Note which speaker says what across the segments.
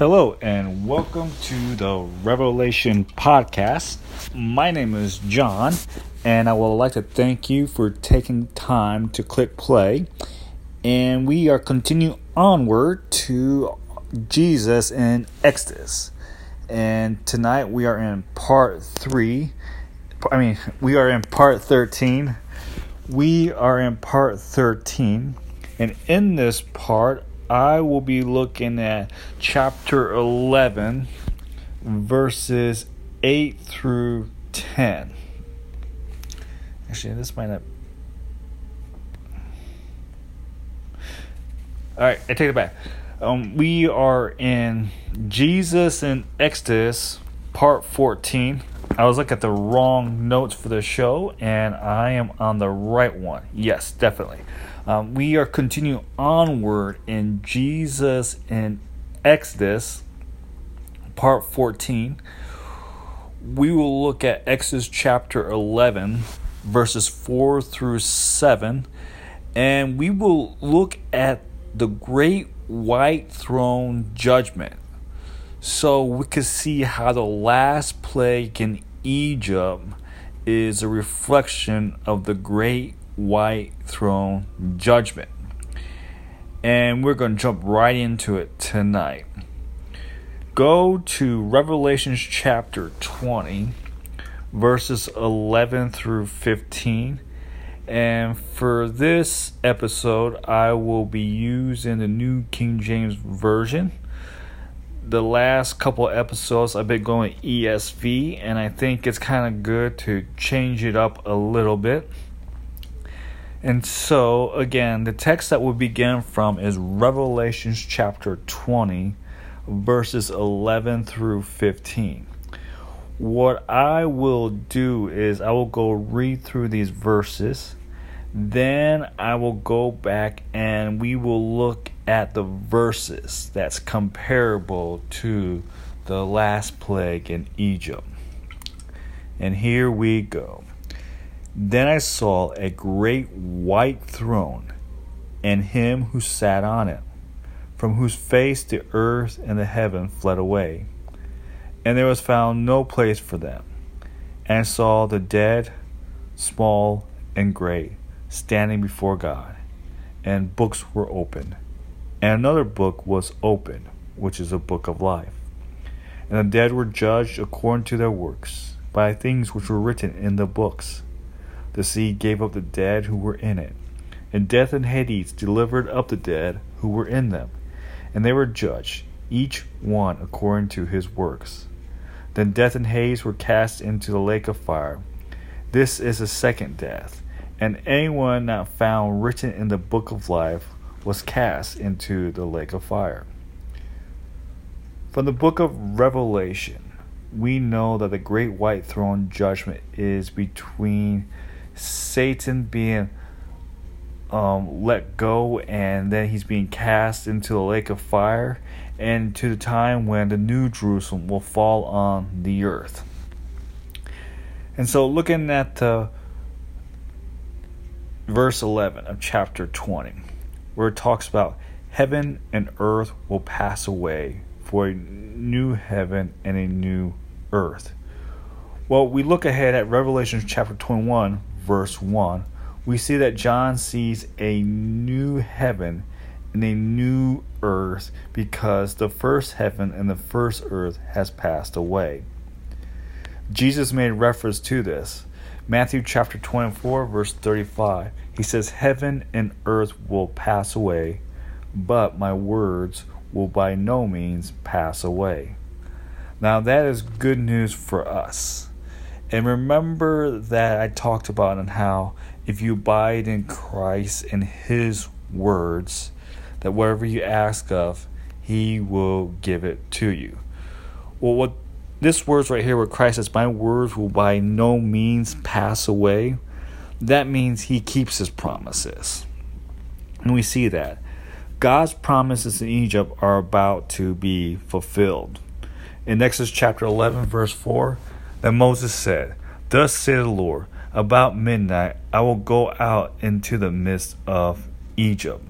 Speaker 1: Hello, and welcome to the Revelation Podcast. My name is John, and I would like to thank you for taking time to click play. And we are continuing onward to Jesus in Exodus. And tonight we are in part three. I mean, we are in part 13. We are in part 13. And in this part, I will be looking at chapter 11, verses 8 through 10. Actually, this might not. All right, I take it back. Um, we are in Jesus in Exodus, part 14. I was looking at the wrong notes for the show, and I am on the right one. Yes, definitely. Um, we are continuing onward in Jesus in Exodus, part 14. We will look at Exodus chapter 11, verses 4 through 7, and we will look at the great white throne judgment. So we can see how the last plague in Egypt is a reflection of the great white throne judgment. And we're going to jump right into it tonight. Go to Revelations chapter 20, verses 11 through 15. And for this episode, I will be using the New King James Version. The last couple episodes, I've been going ESV, and I think it's kind of good to change it up a little bit. And so, again, the text that we begin from is Revelations chapter 20, verses 11 through 15. What I will do is I will go read through these verses, then I will go back and we will look at the verses that's comparable to the last plague in Egypt. And here we go. Then I saw a great white throne, and him who sat on it, from whose face the earth and the heaven fled away, and there was found no place for them. And I saw the dead, small and great, standing before God, and books were opened. And another book was opened, which is a book of life. And the dead were judged according to their works, by things which were written in the books. The sea gave up the dead who were in it, and death and Hades delivered up the dead who were in them, and they were judged, each one according to his works. Then death and Hades were cast into the lake of fire. This is the second death, and anyone not found written in the book of life was cast into the lake of fire. From the book of Revelation, we know that the great white throne judgment is between Satan being um, let go and then he's being cast into the lake of fire and to the time when the new Jerusalem will fall on the earth. And so, looking at the verse 11 of chapter 20, where it talks about heaven and earth will pass away for a new heaven and a new earth. Well, we look ahead at Revelation chapter 21, verse 1, we see that John sees a new heaven and a new earth because the first heaven and the first earth has passed away. Jesus made reference to this. Matthew chapter 24, verse 35. He says, Heaven and earth will pass away, but my words will by no means pass away. Now, that is good news for us and remember that I talked about and how if you abide in Christ and His words, that whatever you ask of, He will give it to you. Well, what this words right here, where Christ says, "My words will by no means pass away," that means He keeps His promises, and we see that God's promises in Egypt are about to be fulfilled. In Exodus chapter 11, verse 4, then Moses said, Thus saith the Lord, about midnight I will go out into the midst of Egypt.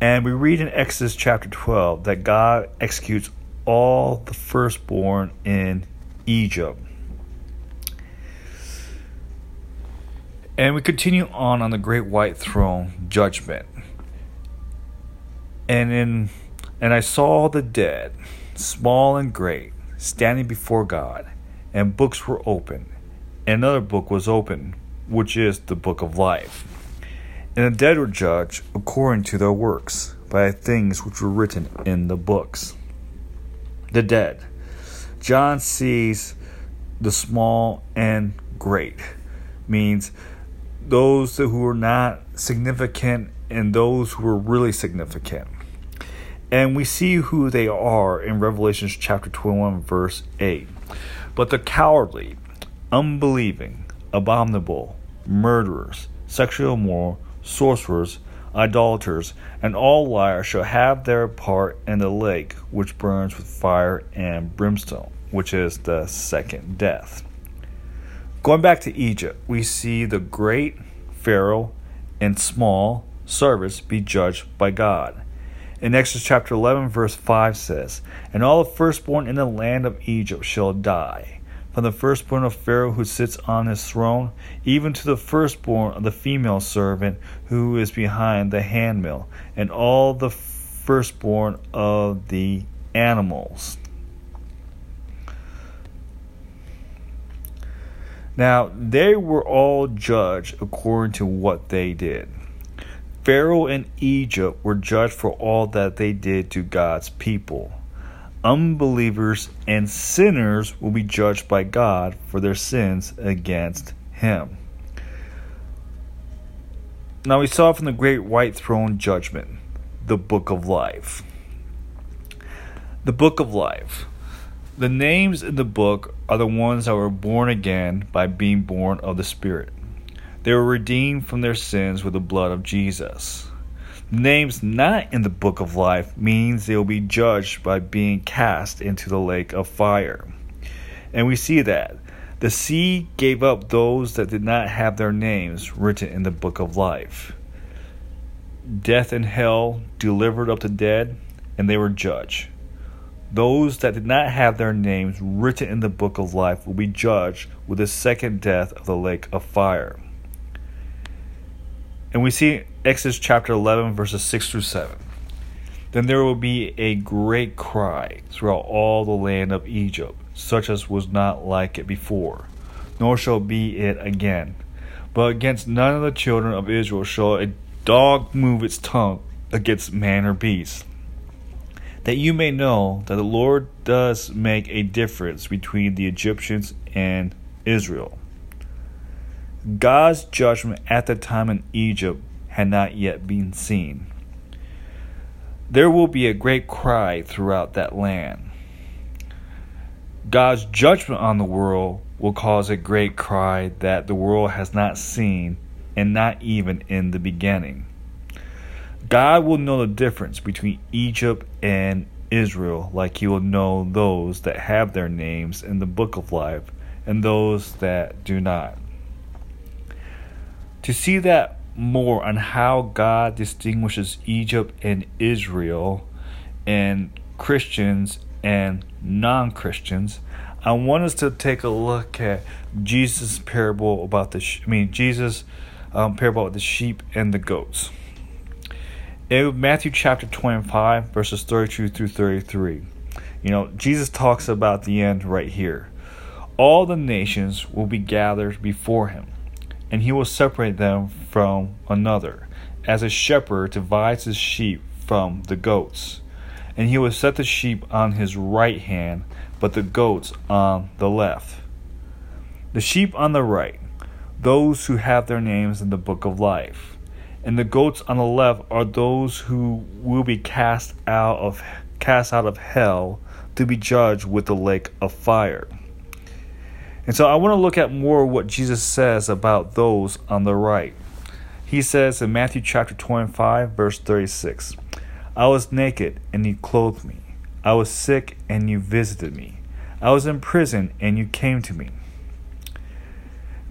Speaker 1: And we read in Exodus chapter 12 that God executes all the firstborn in Egypt. And we continue on on the great white throne judgment. And in and I saw the dead, small and great, standing before God, and books were. And another book was opened, which is the book of life. And the dead were judged according to their works by things which were written in the books. The dead. John sees the small and great, means those who were not significant and those who were really significant. And we see who they are in Revelation chapter 21, verse 8. But the cowardly, unbelieving, abominable, murderers, sexually immoral, sorcerers, idolaters, and all liars shall have their part in the lake which burns with fire and brimstone, which is the second death. Going back to Egypt, we see the great Pharaoh and small servants be judged by God. In Exodus chapter 11, verse 5 says, And all the firstborn in the land of Egypt shall die, from the firstborn of Pharaoh who sits on his throne, even to the firstborn of the female servant who is behind the handmill, and all the firstborn of the animals. Now, they were all judged according to what they did. Pharaoh and Egypt were judged for all that they did to God's people. Unbelievers and sinners will be judged by God for their sins against Him. Now we saw from the great white throne judgment, the book of life. The book of life. The names in the book are the ones that were born again by being born of the Spirit. They were redeemed from their sins with the blood of Jesus. Names not in the book of life means they will be judged by being cast into the lake of fire. And we see that. The sea gave up those that did not have their names written in the book of life. Death and hell delivered up the dead, and they were judged. Those that did not have their names written in the book of life will be judged with the second death of the lake of fire. And we see Exodus chapter 11, verses 6 through 7. Then there will be a great cry throughout all the land of Egypt, such as was not like it before, nor shall be it again. But against none of the children of Israel shall a dog move its tongue against man or beast. That you may know that the Lord does make a difference between the Egyptians and Israel. God's judgment at the time in Egypt had not yet been seen. There will be a great cry throughout that land. God's judgment on the world will cause a great cry that the world has not seen and not even in the beginning. God will know the difference between Egypt and Israel, like He will know those that have their names in the book of life and those that do not. To see that more on how God distinguishes Egypt and Israel and Christians and non Christians, I want us to take a look at Jesus' parable about the, I mean, Jesus' um, parable about the sheep and the goats. In Matthew chapter 25, verses 32 through 33, you know, Jesus talks about the end right here. All the nations will be gathered before him and he will separate them from another, as a shepherd divides his sheep from the goats. And he will set the sheep on his right hand, but the goats on the left. The sheep on the right, those who have their names in the book of life. And the goats on the left are those who will be cast out of cast out of hell to be judged with the lake of fire. And so I want to look at more what Jesus says about those on the right. He says in Matthew chapter 25, verse 36 I was naked, and you clothed me. I was sick, and you visited me. I was in prison, and you came to me.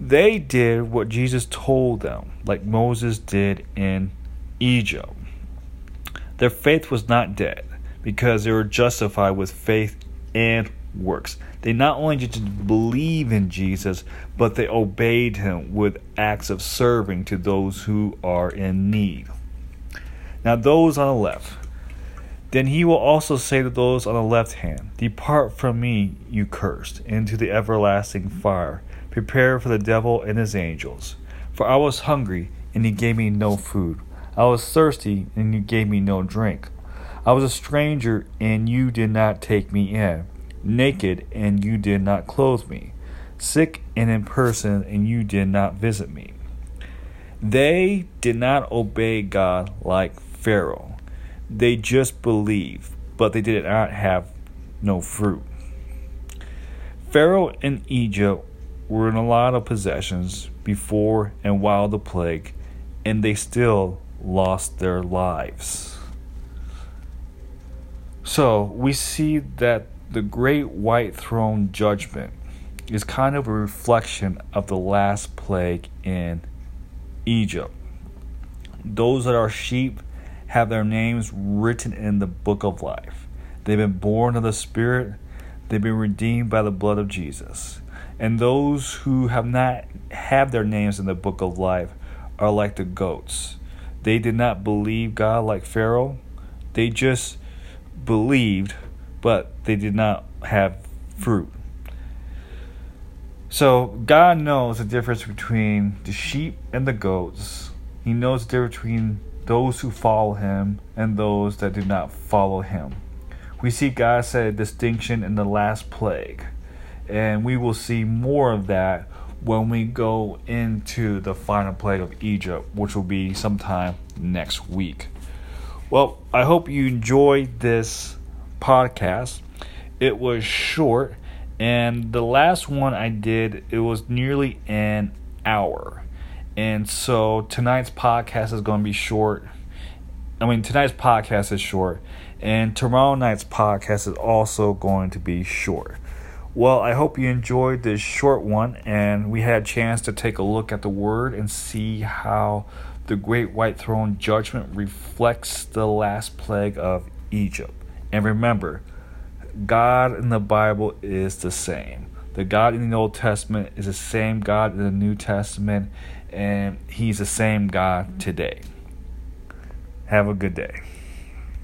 Speaker 1: They did what Jesus told them, like Moses did in Egypt. Their faith was not dead because they were justified with faith and works. They not only just believe in Jesus, but they obeyed him with acts of serving to those who are in need. Now, those on the left, then he will also say to those on the left hand, Depart from me, you cursed, into the everlasting fire, prepare for the devil and his angels. For I was hungry, and you gave me no food. I was thirsty, and you gave me no drink. I was a stranger, and you did not take me in. Naked, and you did not clothe me. Sick and in person, and you did not visit me. They did not obey God like Pharaoh. They just believed, but they did not have no fruit. Pharaoh and Egypt were in a lot of possessions before and while the plague, and they still lost their lives. So we see that the great white throne judgment is kind of a reflection of the last plague in Egypt. Those that are sheep have their names written in the book of life. They've been born of the Spirit, they've been redeemed by the blood of Jesus. And those who have not have their names in the book of life are like the goats. They did not believe God like Pharaoh. They just believed, but they did not have fruit. So God knows the difference between the sheep and the goats. He knows the difference between those who follow him and those that do not follow him. We see God set a distinction in the last plague, and we will see more of that when we go into the final plague of Egypt, which will be sometime next week. Well, I hope you enjoyed this podcast. It was short, and the last one I did, it was nearly an hour. And so tonight's podcast is going to be short. I mean, tonight's podcast is short, and tomorrow night's podcast is also going to be short. Well, I hope you enjoyed this short one, and we had a chance to take a look at the word and see how the great white throne judgment reflects the last plague of Egypt. And remember, God in the Bible is the same. The God in the Old Testament is the same God in the New Testament, and He's the same God today. Have a good day.